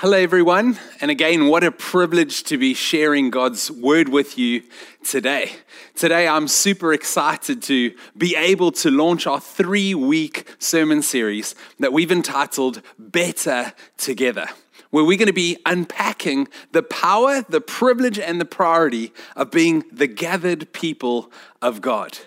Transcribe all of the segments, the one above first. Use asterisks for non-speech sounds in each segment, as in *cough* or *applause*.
Hello, everyone. And again, what a privilege to be sharing God's word with you today. Today, I'm super excited to be able to launch our three week sermon series that we've entitled Better Together, where we're going to be unpacking the power, the privilege, and the priority of being the gathered people of God.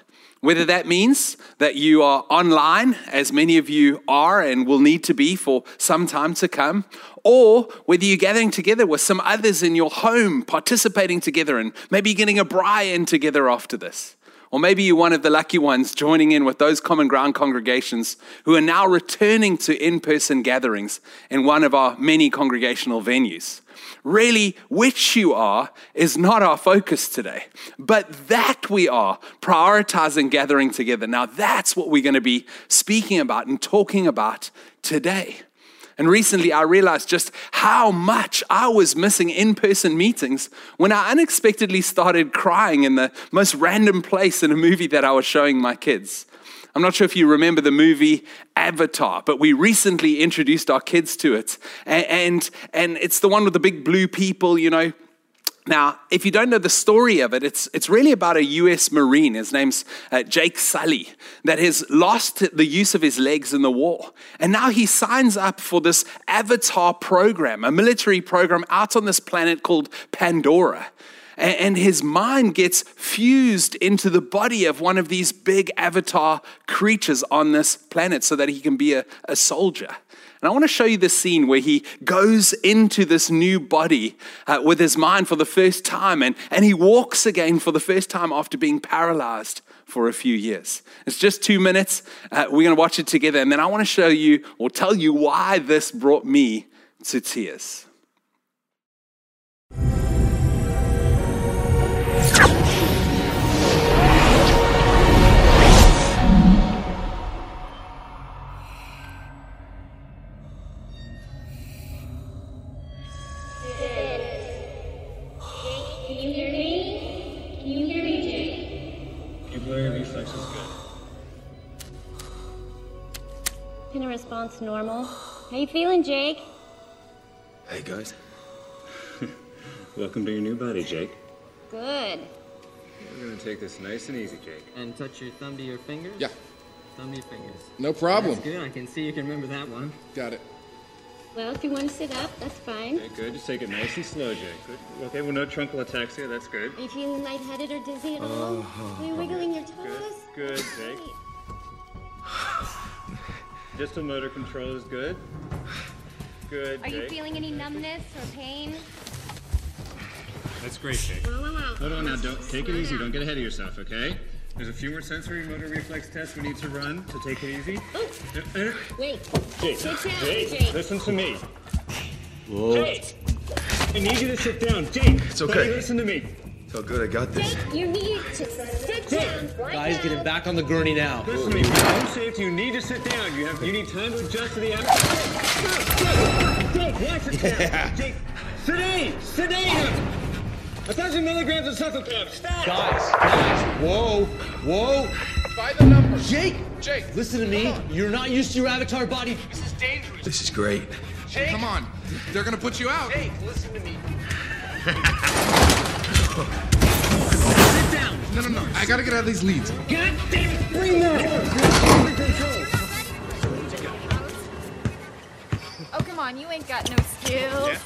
Whether that means that you are online, as many of you are and will need to be for some time to come, or whether you're gathering together with some others in your home, participating together, and maybe getting a braai in together after this. Or maybe you're one of the lucky ones joining in with those common ground congregations who are now returning to in person gatherings in one of our many congregational venues. Really, which you are is not our focus today, but that we are prioritizing gathering together. Now, that's what we're going to be speaking about and talking about today. And recently, I realized just how much I was missing in person meetings when I unexpectedly started crying in the most random place in a movie that I was showing my kids. I'm not sure if you remember the movie Avatar, but we recently introduced our kids to it. And, and, and it's the one with the big blue people, you know, now, if you don't know the story of it, it's, it's really about a US Marine. His name's uh, Jake Sully, that has lost the use of his legs in the war. And now he signs up for this Avatar program, a military program out on this planet called Pandora. And, and his mind gets fused into the body of one of these big Avatar creatures on this planet so that he can be a, a soldier. And I want to show you this scene where he goes into this new body uh, with his mind for the first time and, and he walks again for the first time after being paralyzed for a few years. It's just two minutes. Uh, we're going to watch it together. And then I want to show you or tell you why this brought me to tears. Response normal. How you feeling, Jake? Hey, guys. *laughs* Welcome to your new body, Jake. Good. We're gonna take this nice and easy, Jake. And touch your thumb to your fingers? Yeah. Thumb to your fingers. No problem. That's good. I can see you can remember that one. Got it. Well, if you want to sit up, that's fine. Okay, good. Just take it nice and slow, Jake. Good. Okay, well, no truncal ataxia. That's good. Are you feeling lightheaded or dizzy at all? Uh-huh. Are you wiggling your toes? Good. Good, Jake. *sighs* *sighs* *sighs* Distal motor control is good. Good. Are you feeling any numbness or pain? That's great, Jake. Whoa, whoa, whoa. Hold on now. Don't take it easy. Don't get ahead of yourself, okay? There's a few more sensory motor reflex tests we need to run, so take it easy. Oh, wait. Jake, Sit down, Jake, Jake. listen to me. Whoa. Jake, I need you to sit down. Jake, It's okay. buddy, listen to me. So good, I got this. Jake, you need to sit down. right Guys, now. get him back on the gurney now. Listen to me. For your own safety, you need to sit down. You have, you need time to adjust to the atmosphere. Jake, *laughs* Jake, why sit down? Jake, sedate, sedate. A thousand milligrams of Cephalcab. Stop. Guys, guys, whoa, whoa. By the number. Jake, Jake, listen to me. You're not used to your avatar body. This is dangerous. this is great. Jake, Come on. They're gonna put you out. Jake, listen to me. *laughs* Sit down. No, no, no. I gotta get out of these leads. God damn it, bring that. Oh, come on, you ain't got no skills.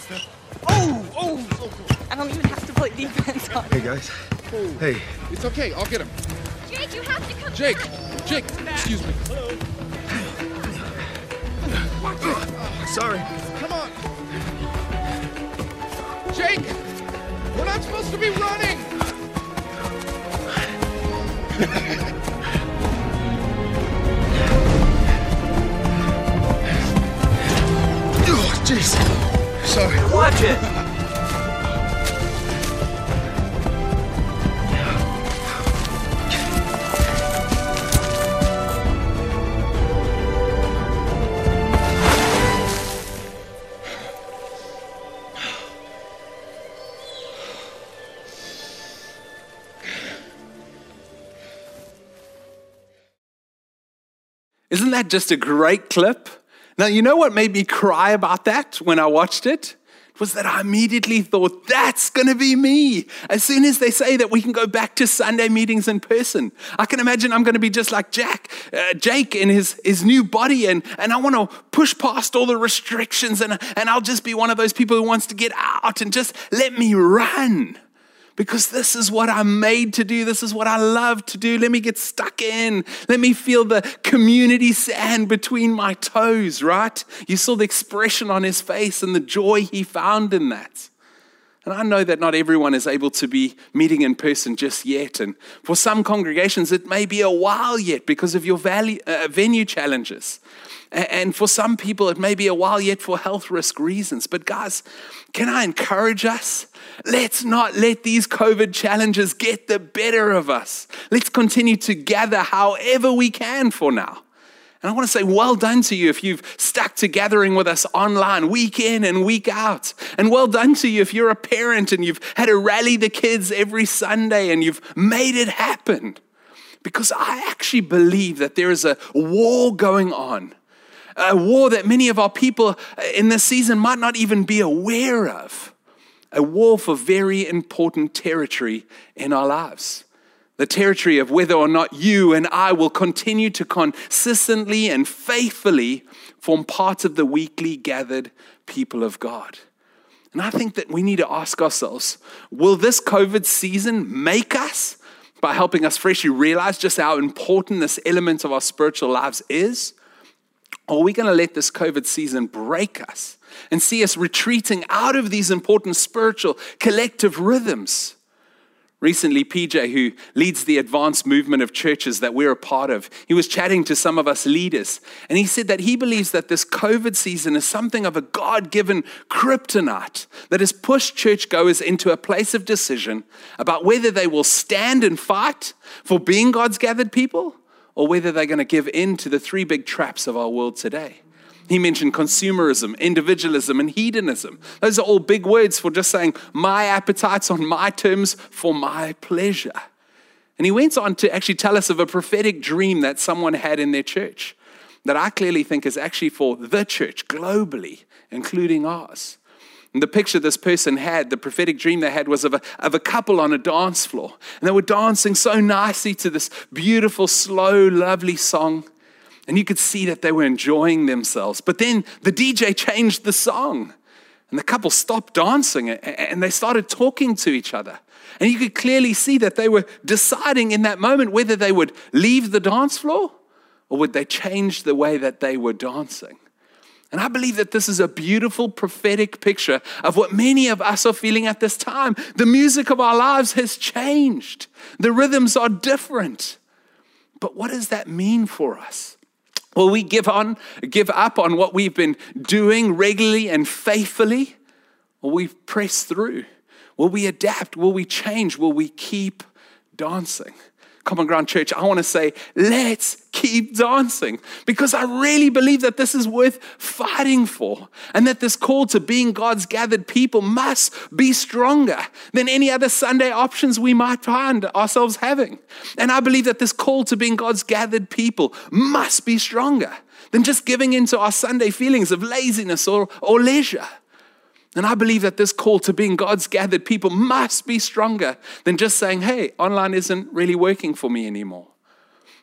Oh oh, oh, oh, I don't even have to play defense on Hey, guys. Hey. It's okay. I'll get him. Jake, you have to come Jake. Jake. Excuse me. Sorry. Not supposed to be running. *laughs* Oh, jeez. Sorry. Watch it. That just a great clip Now, you know what made me cry about that when I watched it? Was that I immediately thought, that's going to be me. As soon as they say that we can go back to Sunday meetings in person, I can imagine I'm going to be just like Jack, uh, Jake in his, his new body, and, and I want to push past all the restrictions, and, and I'll just be one of those people who wants to get out and just let me run because this is what I'm made to do. This is what I love to do. Let me get stuck in. Let me feel the community sand between my toes, right? You saw the expression on his face and the joy he found in that. And I know that not everyone is able to be meeting in person just yet. And for some congregations, it may be a while yet because of your value, uh, venue challenges. And for some people, it may be a while yet for health risk reasons. But guys, can I encourage us? Let's not let these COVID challenges get the better of us. Let's continue to gather however we can for now. And I want to say, well done to you if you've stuck to gathering with us online week in and week out. And well done to you if you're a parent and you've had to rally the kids every Sunday and you've made it happen. Because I actually believe that there is a war going on a war that many of our people in this season might not even be aware of. A war for very important territory in our lives. The territory of whether or not you and I will continue to consistently and faithfully form part of the weekly gathered people of God. And I think that we need to ask ourselves will this COVID season make us by helping us freshly realize just how important this element of our spiritual lives is? Or are we going to let this COVID season break us and see us retreating out of these important spiritual collective rhythms? Recently, PJ, who leads the Advance movement of churches that we're a part of, he was chatting to some of us leaders, and he said that he believes that this COVID season is something of a God given kryptonite that has pushed churchgoers into a place of decision about whether they will stand and fight for being God's gathered people or whether they're going to give in to the three big traps of our world today. He mentioned consumerism, individualism, and hedonism. Those are all big words for just saying my appetites on my terms for my pleasure. And he went on to actually tell us of a prophetic dream that someone had in their church that I clearly think is actually for the church globally, including ours. And the picture this person had, the prophetic dream they had, was of a, of a couple on a dance floor. And they were dancing so nicely to this beautiful, slow, lovely song. And you could see that they were enjoying themselves. But then the DJ changed the song. And the couple stopped dancing and they started talking to each other. And you could clearly see that they were deciding in that moment whether they would leave the dance floor or would they change the way that they were dancing. And I believe that this is a beautiful prophetic picture of what many of us are feeling at this time. The music of our lives has changed, the rhythms are different. But what does that mean for us? Will we give on, give up on what we've been doing regularly and faithfully? Will we press through? Will we adapt? Will we change? Will we keep dancing? Common Ground Church, I want to say, let's keep dancing because I really believe that this is worth fighting for and that this call to being God's gathered people must be stronger than any other Sunday options we might find ourselves having. And I believe that this call to being God's gathered people must be stronger than just giving into our Sunday feelings of laziness or, or leisure. And I believe that this call to being God's gathered people must be stronger than just saying, hey, online isn't really working for me anymore.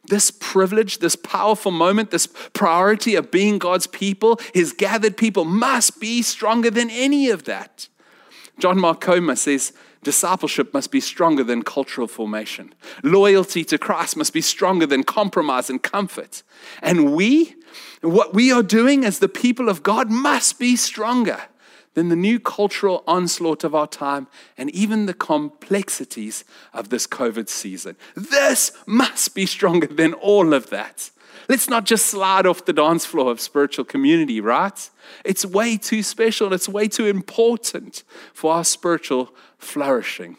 This privilege, this powerful moment, this priority of being God's people, his gathered people, must be stronger than any of that. John Mark Comer says, Discipleship must be stronger than cultural formation. Loyalty to Christ must be stronger than compromise and comfort. And we, what we are doing as the people of God, must be stronger than the new cultural onslaught of our time and even the complexities of this COVID season. This must be stronger than all of that. Let's not just slide off the dance floor of spiritual community, right? It's way too special, and it's way too important for our spiritual flourishing.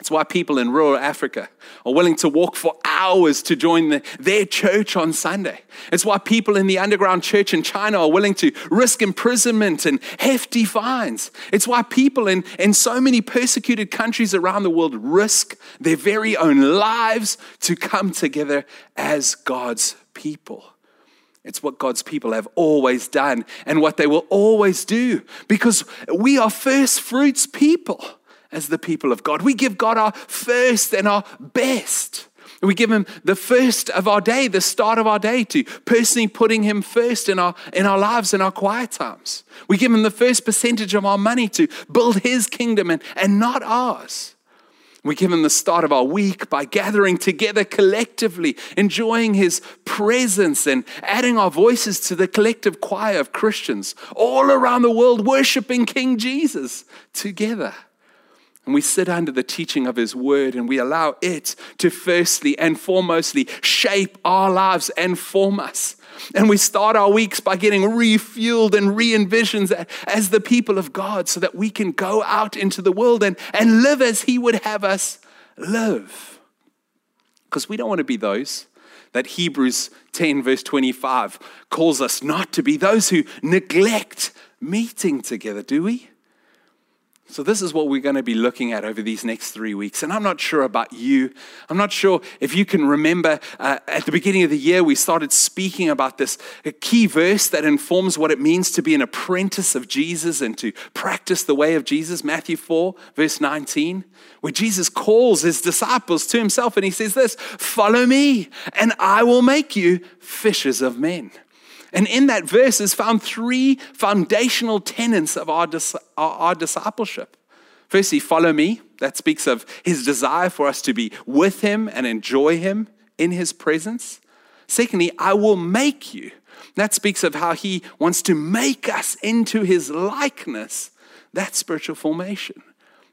It's why people in rural Africa are willing to walk for hours to join the, their church on Sunday. It's why people in the underground church in China are willing to risk imprisonment and hefty fines. It's why people in, in so many persecuted countries around the world risk their very own lives to come together as God's people. It's what God's people have always done and what they will always do because we are first fruits people as the people of God. We give God our first and our best. We give him the first of our day, the start of our day, to personally putting him first in our, in our lives, in our quiet times. We give him the first percentage of our money to build his kingdom and, and not ours. We give him the start of our week by gathering together collectively, enjoying his presence and adding our voices to the collective choir of Christians all around the world worshiping King Jesus together. And we sit under the teaching of His Word and we allow it to firstly and foremostly shape our lives and form us. And we start our weeks by getting refueled and re envisioned as the people of God so that we can go out into the world and, and live as He would have us live. Because we don't want to be those that Hebrews 10, verse 25, calls us not to be those who neglect meeting together, do we? So, this is what we're going to be looking at over these next three weeks. And I'm not sure about you. I'm not sure if you can remember uh, at the beginning of the year, we started speaking about this a key verse that informs what it means to be an apprentice of Jesus and to practice the way of Jesus, Matthew 4, verse 19, where Jesus calls his disciples to himself and he says, This, follow me, and I will make you fishers of men. And in that verse is found three foundational tenets of our, dis- our, our, discipleship. Firstly, follow me. That speaks of his desire for us to be with him and enjoy him in his presence. Secondly, I will make you. That speaks of how he wants to make us into his likeness. That's spiritual formation.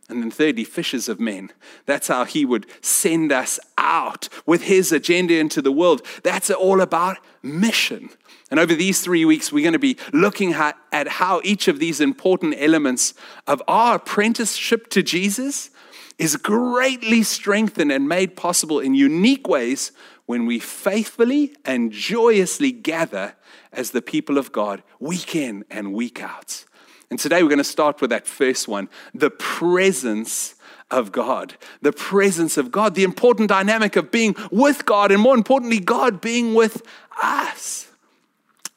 And then, thirdly, fishers of men. That's how he would send us out with his agenda into the world. That's all about mission. And over these three weeks, we're going to be looking at, at how each of these important elements of our apprenticeship to Jesus is greatly strengthened and made possible in unique ways when we faithfully and joyously gather as the people of God week in and week out. And today we're going to start with that first one the presence of God. The presence of God, the important dynamic of being with God, and more importantly, God being with us.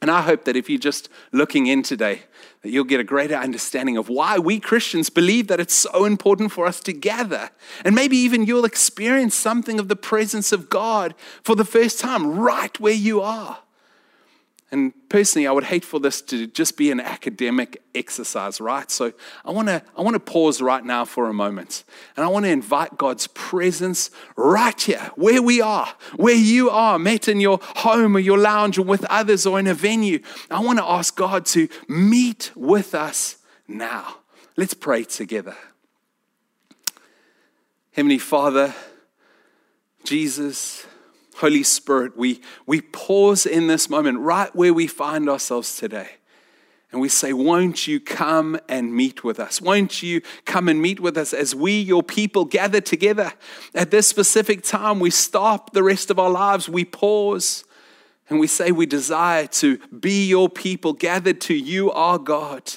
And I hope that if you're just looking in today, that you'll get a greater understanding of why we Christians believe that it's so important for us to gather. And maybe even you'll experience something of the presence of God for the first time right where you are. And personally, I would hate for this to just be an academic exercise, right? So I want to I want to pause right now for a moment. And I want to invite God's presence right here, where we are, where you are, met in your home or your lounge or with others or in a venue. I want to ask God to meet with us now. Let's pray together. Heavenly Father, Jesus, Holy Spirit, we, we pause in this moment right where we find ourselves today. And we say, Won't you come and meet with us? Won't you come and meet with us as we, your people, gather together at this specific time? We stop the rest of our lives, we pause, and we say, We desire to be your people gathered to you, our God.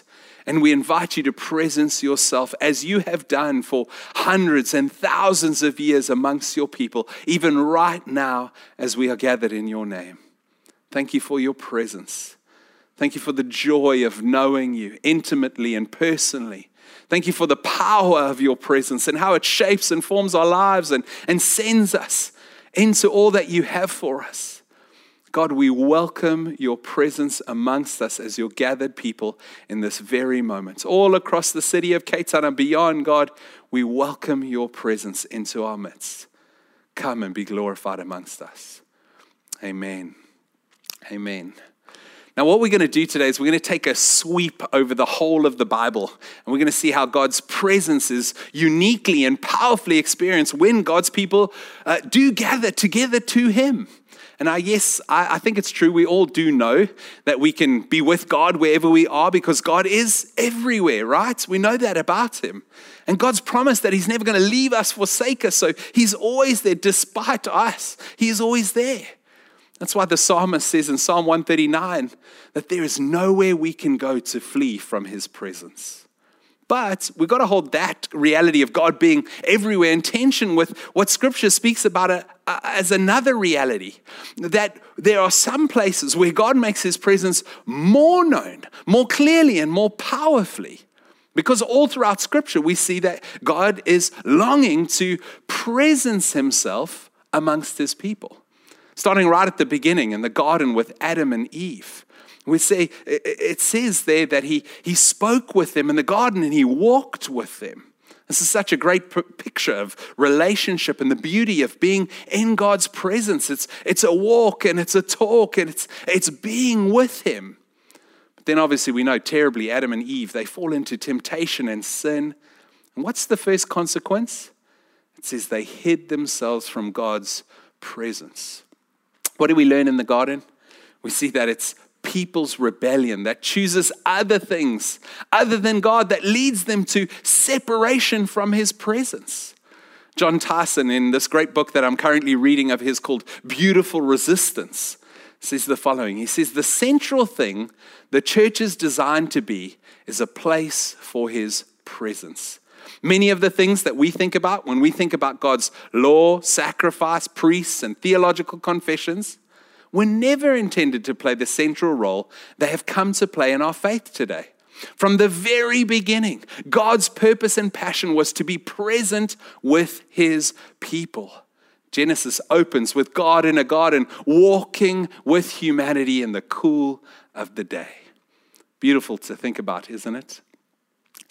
And we invite you to presence yourself as you have done for hundreds and thousands of years amongst your people, even right now as we are gathered in your name. Thank you for your presence. Thank you for the joy of knowing you intimately and personally. Thank you for the power of your presence and how it shapes and forms our lives and, and sends us into all that you have for us. God, we welcome your presence amongst us as your gathered people in this very moment. All across the city of Cape and beyond, God, we welcome your presence into our midst. Come and be glorified amongst us. Amen. Amen. Now, what we're going to do today is we're going to take a sweep over the whole of the Bible, and we're going to see how God's presence is uniquely and powerfully experienced when God's people uh, do gather together to Him. And I, yes, I, I think it's true. We all do know that we can be with God wherever we are because God is everywhere, right? We know that about Him. And God's promised that He's never going to leave us, forsake us. So He's always there despite us. He is always there. That's why the psalmist says in Psalm 139 that there is nowhere we can go to flee from His presence. But we've got to hold that reality of God being everywhere in tension with what Scripture speaks about it uh, as another reality. That there are some places where God makes his presence more known, more clearly, and more powerfully. Because all throughout Scripture, we see that God is longing to presence himself amongst his people. Starting right at the beginning in the garden with Adam and Eve. We say, it says there that he, he spoke with them in the garden and he walked with them. This is such a great picture of relationship and the beauty of being in God's presence. It's, it's a walk and it's a talk and it's, it's being with Him. But then obviously we know terribly Adam and Eve, they fall into temptation and sin. And what's the first consequence? It says they hid themselves from God's presence. What do we learn in the garden? We see that it's people's rebellion that chooses other things other than God that leads them to separation from his presence. Jon Tyson, in this great book that I'm currently reading of his called Beautiful Resistance, says the following He says, The central thing the church is designed to be is a place for his presence. Many of the things that we think about when we think about God's law, sacrifice, priests, and theological confessions were never intended to play the central role they have come to play in our faith today. From the very beginning, God's purpose and passion was to be present with his people. Genesis opens with God in a garden, walking with humanity in the cool of the day. Beautiful to think about, isn't it?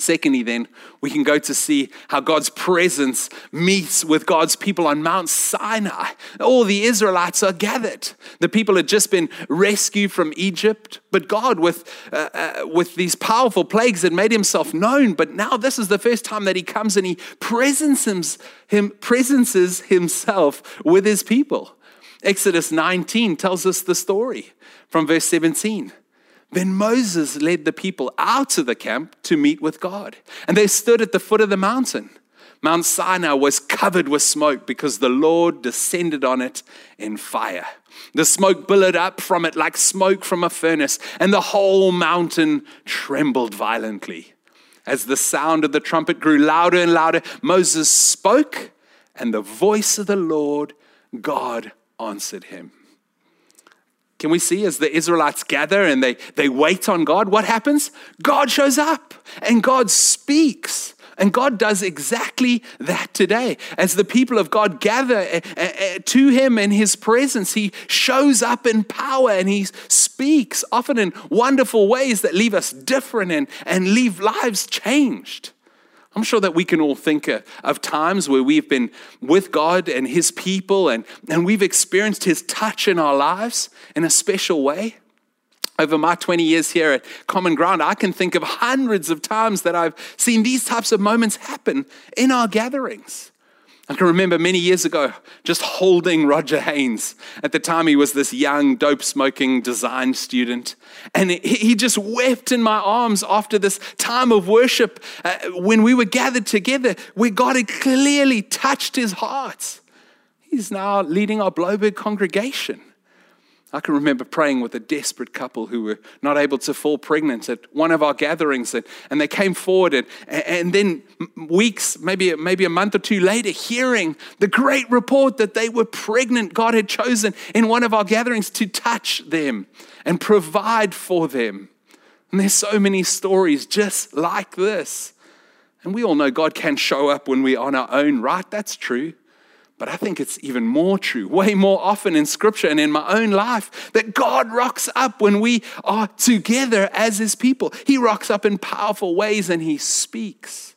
Secondly, then, we can go to see how God's presence meets with God's people on Mount Sinai. All the Israelites are gathered. The people had just been rescued from Egypt, but God, with, uh, uh, with these powerful plagues, had made himself known. But now, this is the first time that he comes and he presences, him, presences himself with his people. Exodus 19 tells us the story from verse 17. Then Moses led the people out of the camp to meet with God. And they stood at the foot of the mountain. Mount Sinai was covered with smoke because the Lord descended on it in fire. The smoke billowed up from it like smoke from a furnace, and the whole mountain trembled violently. As the sound of the trumpet grew louder and louder, Moses spoke, and the voice of the Lord God answered him. Can we see as the Israelites gather and they, they wait on God, what happens? God shows up and God speaks. And God does exactly that today. As the people of God gather eh, eh, eh, to Him in His presence, He shows up in power and He speaks, often in wonderful ways that leave us different and, and leave lives changed. I'm sure that we can all think of times where we've been with God and His people and, and we've experienced His touch in our lives in a special way. Over my 20 years here at Common Ground, I can think of hundreds of times that I've seen these types of moments happen in our gatherings. I can remember many years ago just holding Roger Haynes. At the time, he was this young, dope smoking design student. And he just wept in my arms after this time of worship uh, when we were gathered together, where God had clearly touched his heart. He's now leading our Blouberg congregation. I can remember praying with a desperate couple who were not able to fall pregnant at one of our gatherings, and, and they came forward, and, and then weeks, maybe, maybe a month or two later, hearing the great report that they were pregnant. God had chosen in one of our gatherings to touch them and provide for them. And there's so many stories just like this. And we all know God can show up when we're on our own, right? That's true. But I think it's even more true, way more often in scripture and in my own life, that God rocks up when we are together as his people. He rocks up in powerful ways and he speaks.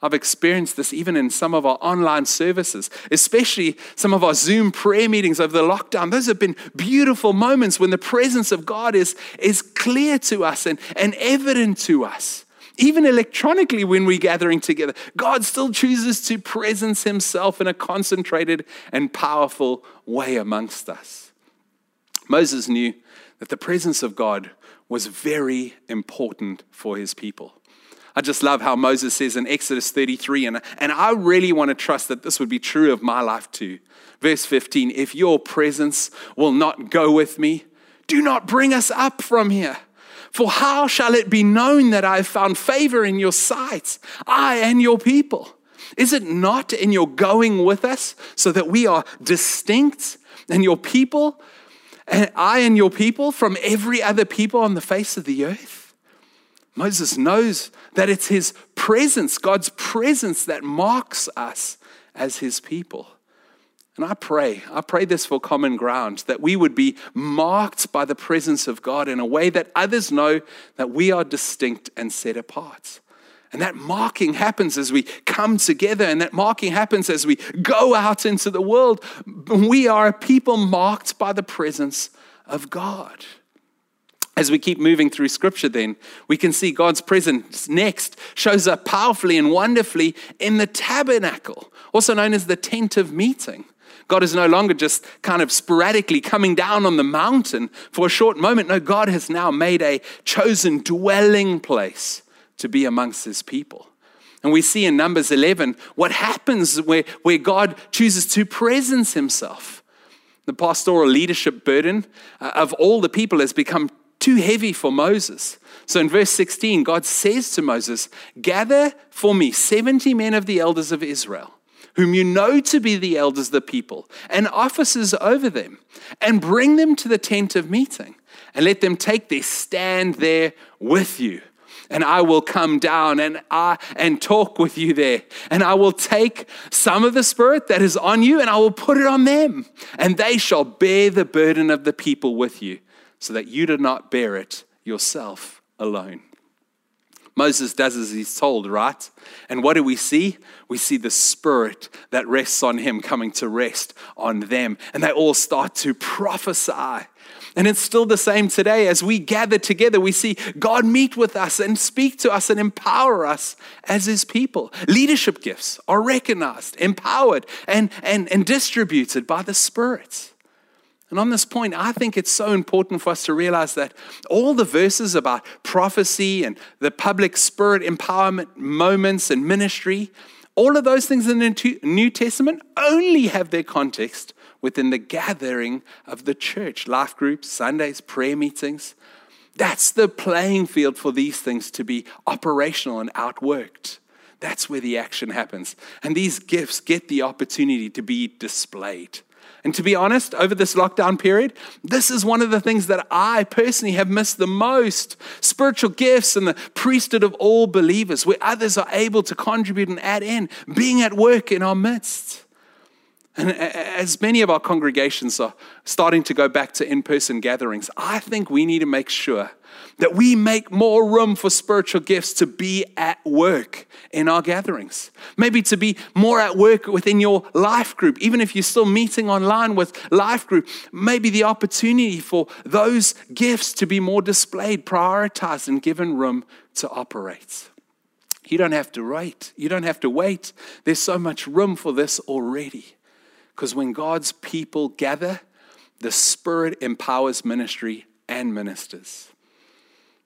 I've experienced this even in some of our online services, especially some of our Zoom prayer meetings over the lockdown. Those have been beautiful moments when the presence of God is, is clear to us and, and evident to us even electronically when we're gathering together, God still chooses to presence himself in a concentrated and powerful way amongst us. Moses knew that the presence of God was very important for his people. I just love how Moses says in Exodus 33, and, and I really want to trust that this would be true of my life too. Verse 15 If your presence will not go with me, do not bring us up from here. For how shall it be known that I have found favor in your sight, I and your people? Is it not in your going with us so that we are distinct and your people, and I and your people from every other people on the face of the earth? Moses knows that it's his presence, God's presence, that marks us as his people. And I pray, I pray this for common ground, that we would be marked by the presence of God in a way that others know that we are distinct and set apart. And that marking happens as we come together, and that marking happens as we go out into the world. We are a people marked by the presence of God. As we keep moving through scripture, then, we can see God's presence next shows up powerfully and wonderfully in the tabernacle, also known as the tent of meeting. God is no longer just kind of sporadically coming down on the mountain for a short moment. No, God has now made a chosen dwelling place to be amongst his people. And we see in Numbers 11 what happens where, where God chooses to presence himself. The pastoral leadership burden uh, of all the people has become too heavy for Moses. So in verse 16, God says to Moses, Gather for me 70 men of the elders of Israel whom you know to be the elders of the people, and officers over them, and bring them to the tent of meeting, and let them take their stand there with you. And I will come down and I and talk with you there. And I will take some of the spirit that is on you and I will put it on them. And they shall bear the burden of the people with you, so that you do not bear it yourself alone. Moses does as he's told, right? And what do we see? We see the spirit that rests on him coming to rest on them. And they all start to prophesy. And it's still the same today. As we gather together, we see God meet with us and speak to us and empower us as his people. Leadership gifts are recognized, empowered, and, and, and distributed by the Spirit. And on this point, I think it's so important for us to realize that all the verses about prophecy and the public spirit empowerment moments and ministry, all of those things in the New Testament only have their context within the gathering of the church, life groups, Sundays, prayer meetings. That's the playing field for these things to be operational and outworked. That's where the action happens. And these gifts get the opportunity to be displayed. And to be honest, over this lockdown period, this is one of the things that I personally have missed the most spiritual gifts and the priesthood of all believers, where others are able to contribute and add in, being at work in our midst. And as many of our congregations are starting to go back to in person gatherings, I think we need to make sure that we make more room for spiritual gifts to be at work in our gatherings. Maybe to be more at work within your life group, even if you're still meeting online with life group, maybe the opportunity for those gifts to be more displayed, prioritized, and given room to operate. You don't have to wait. You don't have to wait. There's so much room for this already. Because when God's people gather, the Spirit empowers ministry and ministers.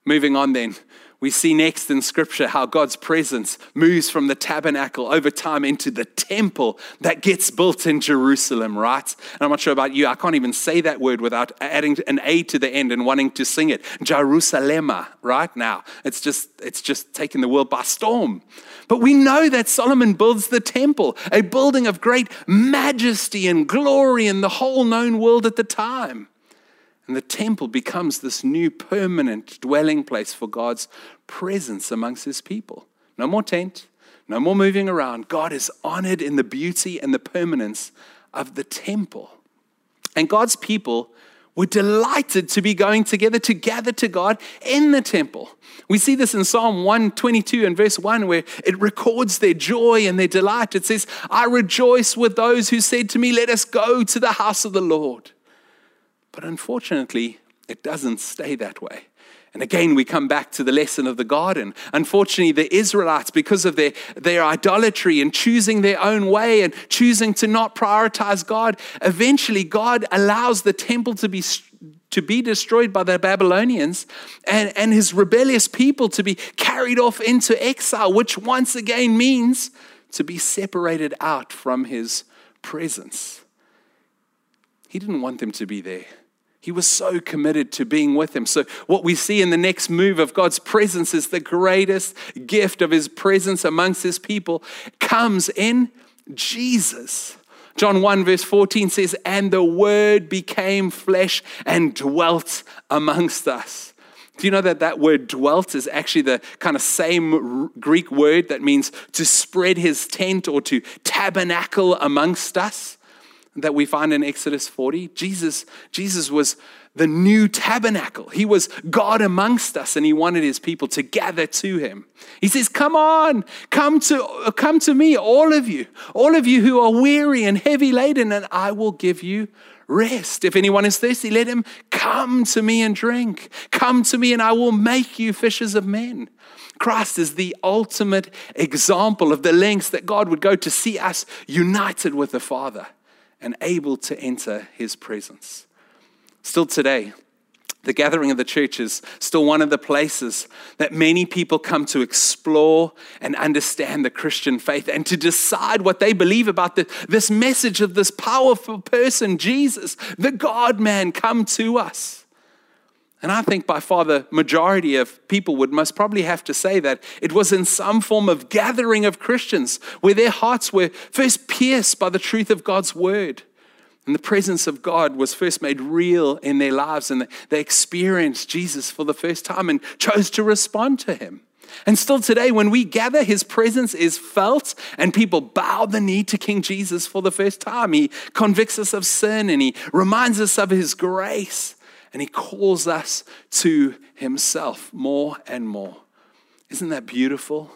Moving on, then, we see next in Scripture how God's presence moves from the tabernacle over time into the temple that gets built in Jerusalem, right? And I'm not sure about you, I can't even say that word without adding an A to the end and wanting to sing it. Jerusalema, right now. It's just, it's just taken the world by storm. But we know that Solomon builds the temple, a building of great majesty and glory in the whole known world at the time. And the temple becomes this new permanent dwelling place for God's presence amongst his people. No more tent, no more moving around. God is honored in the beauty and the permanence of the temple. And God's people were delighted to be going together to gather to God in the temple. We see this in Psalm 122 and verse 1, where it records their joy and their delight. It says, I rejoice with those who said to me, Let us go to the house of the Lord. But unfortunately, it doesn't stay that way. And again, we come back to the lesson of the garden. Unfortunately, the Israelites, because of their, their idolatry and choosing their own way and choosing to not prioritize God, eventually God allows the temple to be, to be destroyed by the Babylonians and, and his rebellious people to be carried off into exile, which once again means to be separated out from his presence. He didn't want them to be there. He was so committed to being with him. So, what we see in the next move of God's presence is the greatest gift of his presence amongst his people comes in Jesus. John 1, verse 14 says, And the word became flesh and dwelt amongst us. Do you know that that word dwelt is actually the kind of same Greek word that means to spread his tent or to tabernacle amongst us? That we find in Exodus 40. Jesus, Jesus was the new tabernacle. He was God amongst us and he wanted his people to gather to him. He says, "Come on, come to come to me all of you. All of you who are weary and heavy laden and I will give you rest. If anyone is thirsty, let him come to me and drink. Come to me and I will make you fishers of men." Christ is the ultimate example of the lengths that God would go to see us united with the Father and able to enter his presence. Still today, the gathering of the church is still one of the places that many people come to explore and understand the Christian faith and to decide what they believe about the, this message of this powerful person, Jesus, the God man, come to us. And I think by far the majority of people would most probably have to say that it was in some form of gathering of Christians where their hearts were first pierced by the truth of God's word. And the presence of God was first made real in their lives, and they experienced Jesus for the first time and chose to respond to him. And still today, when we gather, his presence is felt, and people bow the knee to King Jesus for the first time. He convicts us of sin and he reminds us of his grace and he calls us to himself more and more. Isn't that beautiful?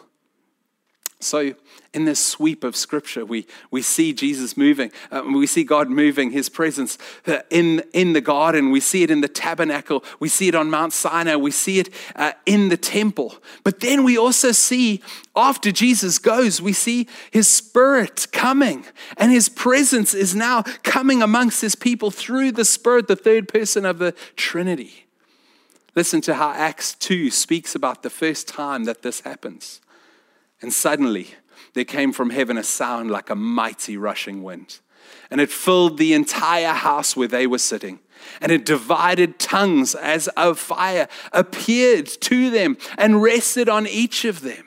So, in this sweep of scripture, we, we see Jesus moving. Uh, we see God moving, his presence uh, in, in the garden. We see it in the tabernacle. We see it on Mount Sinai. We see it uh, in the temple. But then we also see, after Jesus goes, we see his spirit coming. And his presence is now coming amongst his people through the spirit, the third person of the Trinity. Listen to how Acts 2 speaks about the first time that this happens. And suddenly there came from heaven a sound like a mighty rushing wind. And it filled the entire house where they were sitting. And it divided tongues as of fire, appeared to them, and rested on each of them.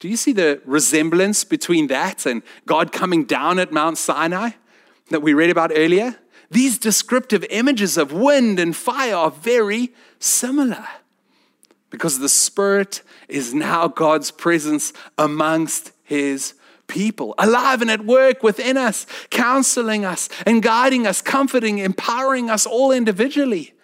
Do you see the resemblance between that and God coming down at Mount Sinai that we read about earlier? These descriptive images of wind and fire are very similar because the Spirit is now God's presence amongst His people, alive and at work within us, counseling us and guiding us, comforting, empowering us all individually,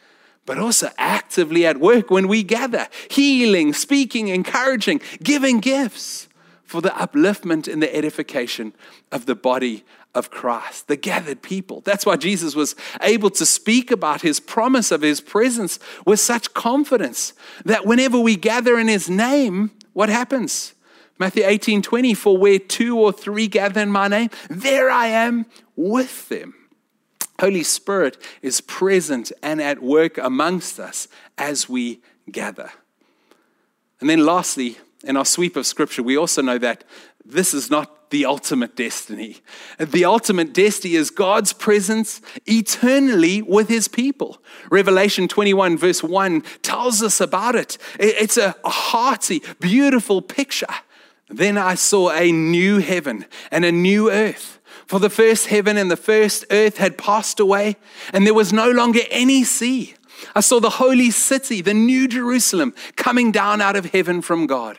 but also actively at work when we gather, healing, speaking, encouraging, giving gifts for the upliftment and the edification of the body of Christ, the gathered people. That's why Jesus was able to speak about his promise of his presence with such confidence that whenever we gather in his name, what happens? Matthew 18 20, for where two or three gather in my name, there I am with them. Holy Spirit is present and at work amongst us as we gather. And then, lastly, in our sweep of scripture, we also know that this is not the ultimate destiny. The ultimate destiny is God's presence eternally with his people. Revelation 21, verse 1 tells us about it. It's a hearty, beautiful picture. Then I saw a new heaven and a new earth. For the first heaven and the first earth had passed away, and there was no longer any sea. I saw the holy city, the new Jerusalem, coming down out of heaven from God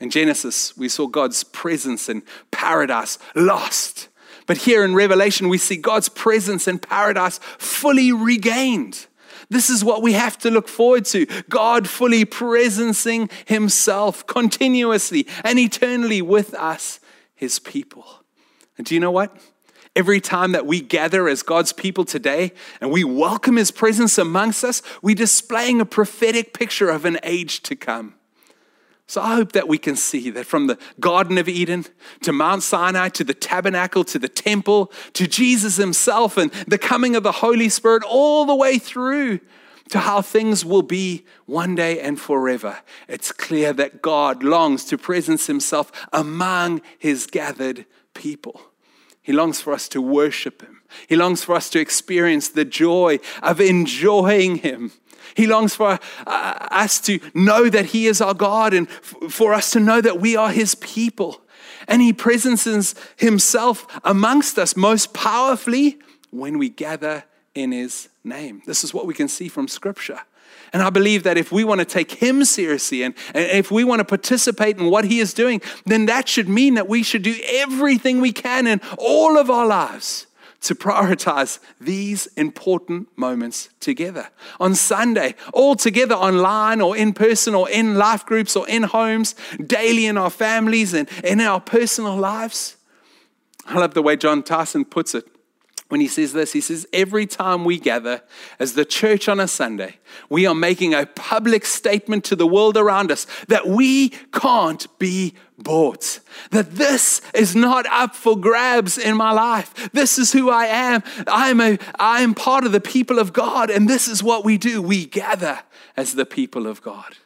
In Genesis, we saw God's presence in paradise lost. But here in Revelation, we see God's presence in paradise fully regained. This is what we have to look forward to God fully presencing Himself continuously and eternally with us, His people. And do you know what? Every time that we gather as God's people today and we welcome his presence amongst us, we're displaying a prophetic picture of an age to come. So I hope that we can see that from the Garden of Eden to Mount Sinai to the tabernacle to the temple to Jesus himself and the coming of the Holy Spirit, all the way through to how things will be one day and forever. It's clear that God longs to presence himself among his gathered people. He longs for us to worship him. He longs for us to experience the joy of enjoying him he longs for uh, us to know that He is our God and for us to know that we are His people. And He presences Himself amongst us most powerfully when we gather in His name. This is what we can see from Scripture. And I believe that if we want to take him seriously and, and, if we want to participate in what he is doing, then that should mean that we should do everything we can in all of our lives to prioritize these important moments together. On Sunday, all together online or in person or in life groups or in homes, daily in our families and in our personal lives. I love the way Jon Tyson puts it when he says this. He says, Every time we gather as the church on a Sunday, we are making a public statement to the world around us that we can't be bought. That this is not up for grabs in my life. This is who I am. I'm a I am part of the people of God, and this is what we do. We gather as the people of God.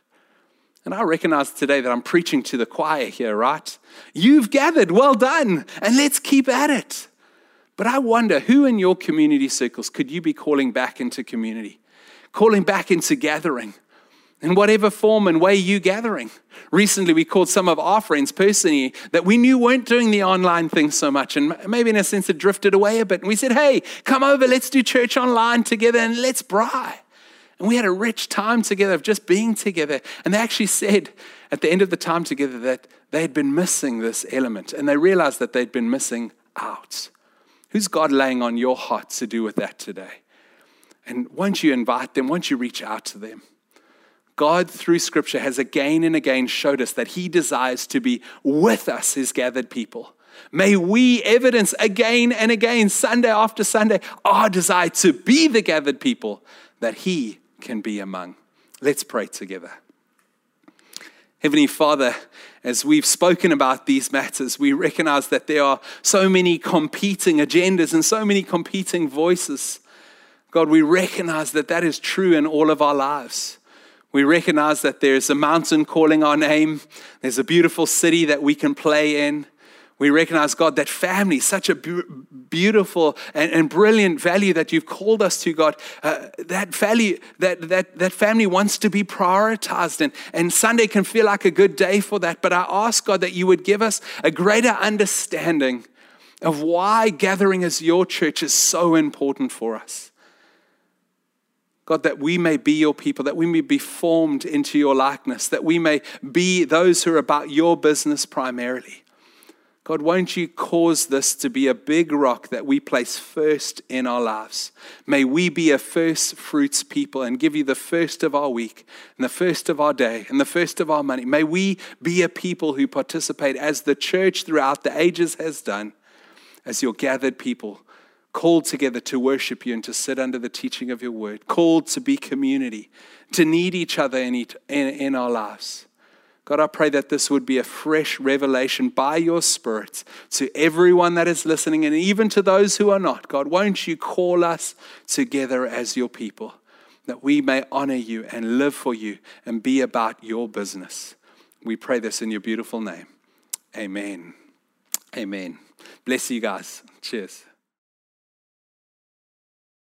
And I recognize today that I'm preaching to the choir here, right? You've gathered, well done, and let's keep at it. But I wonder who in your community circles could you be calling back into community, calling back into gathering? In whatever form and way you gathering. Recently, we called some of our friends personally that we knew weren't doing the online thing so much, and maybe in a sense had drifted away a bit. And we said, "Hey, come over, let's do church online together, and let's bry." And we had a rich time together of just being together. And they actually said at the end of the time together that they had been missing this element, and they realized that they'd been missing out. Who's God laying on your heart to do with that today? And once you invite them, once you reach out to them, God, through Scripture, has again and again showed us that He desires to be with us, His gathered people. May we evidence again and again, Sunday after Sunday, our desire to be the gathered people that He can be among. Let's pray together. Heavenly Father, as we've spoken about these matters, we recognize that there are so many competing agendas and so many competing voices. God, we recognize that that is true in all of our lives. We recognize that there's a mountain calling our name, there's a beautiful city that we can play in. We recognize, God, that family, such a beautiful and, and, brilliant value that you've called us to, God. Uh, that value, that, that, that family wants to be prioritized. And, and Sunday can feel like a good day for that. But I ask, God, that you would give us a greater understanding of why gathering as your church is so important for us. God, that we may be your people, that we may be formed into your likeness, that we may be those who are about your business primarily. God, won't you cause this to be a big rock that we place first in our lives? May we be a first fruits people and give you the first of our week and the first of our day and the first of our money. May we be a people who participate as the church throughout the ages has done, as your gathered people, called together to worship you and to sit under the teaching of your word, called to be community, to need each other in, in, in our lives. God, I pray that this would be a fresh revelation by your Spirit to everyone that is listening and even to those who are not. God, won't you call us together as your people that we may honor you and live for you and be about your business? We pray this in your beautiful name. Amen. Amen. Bless you guys. Cheers.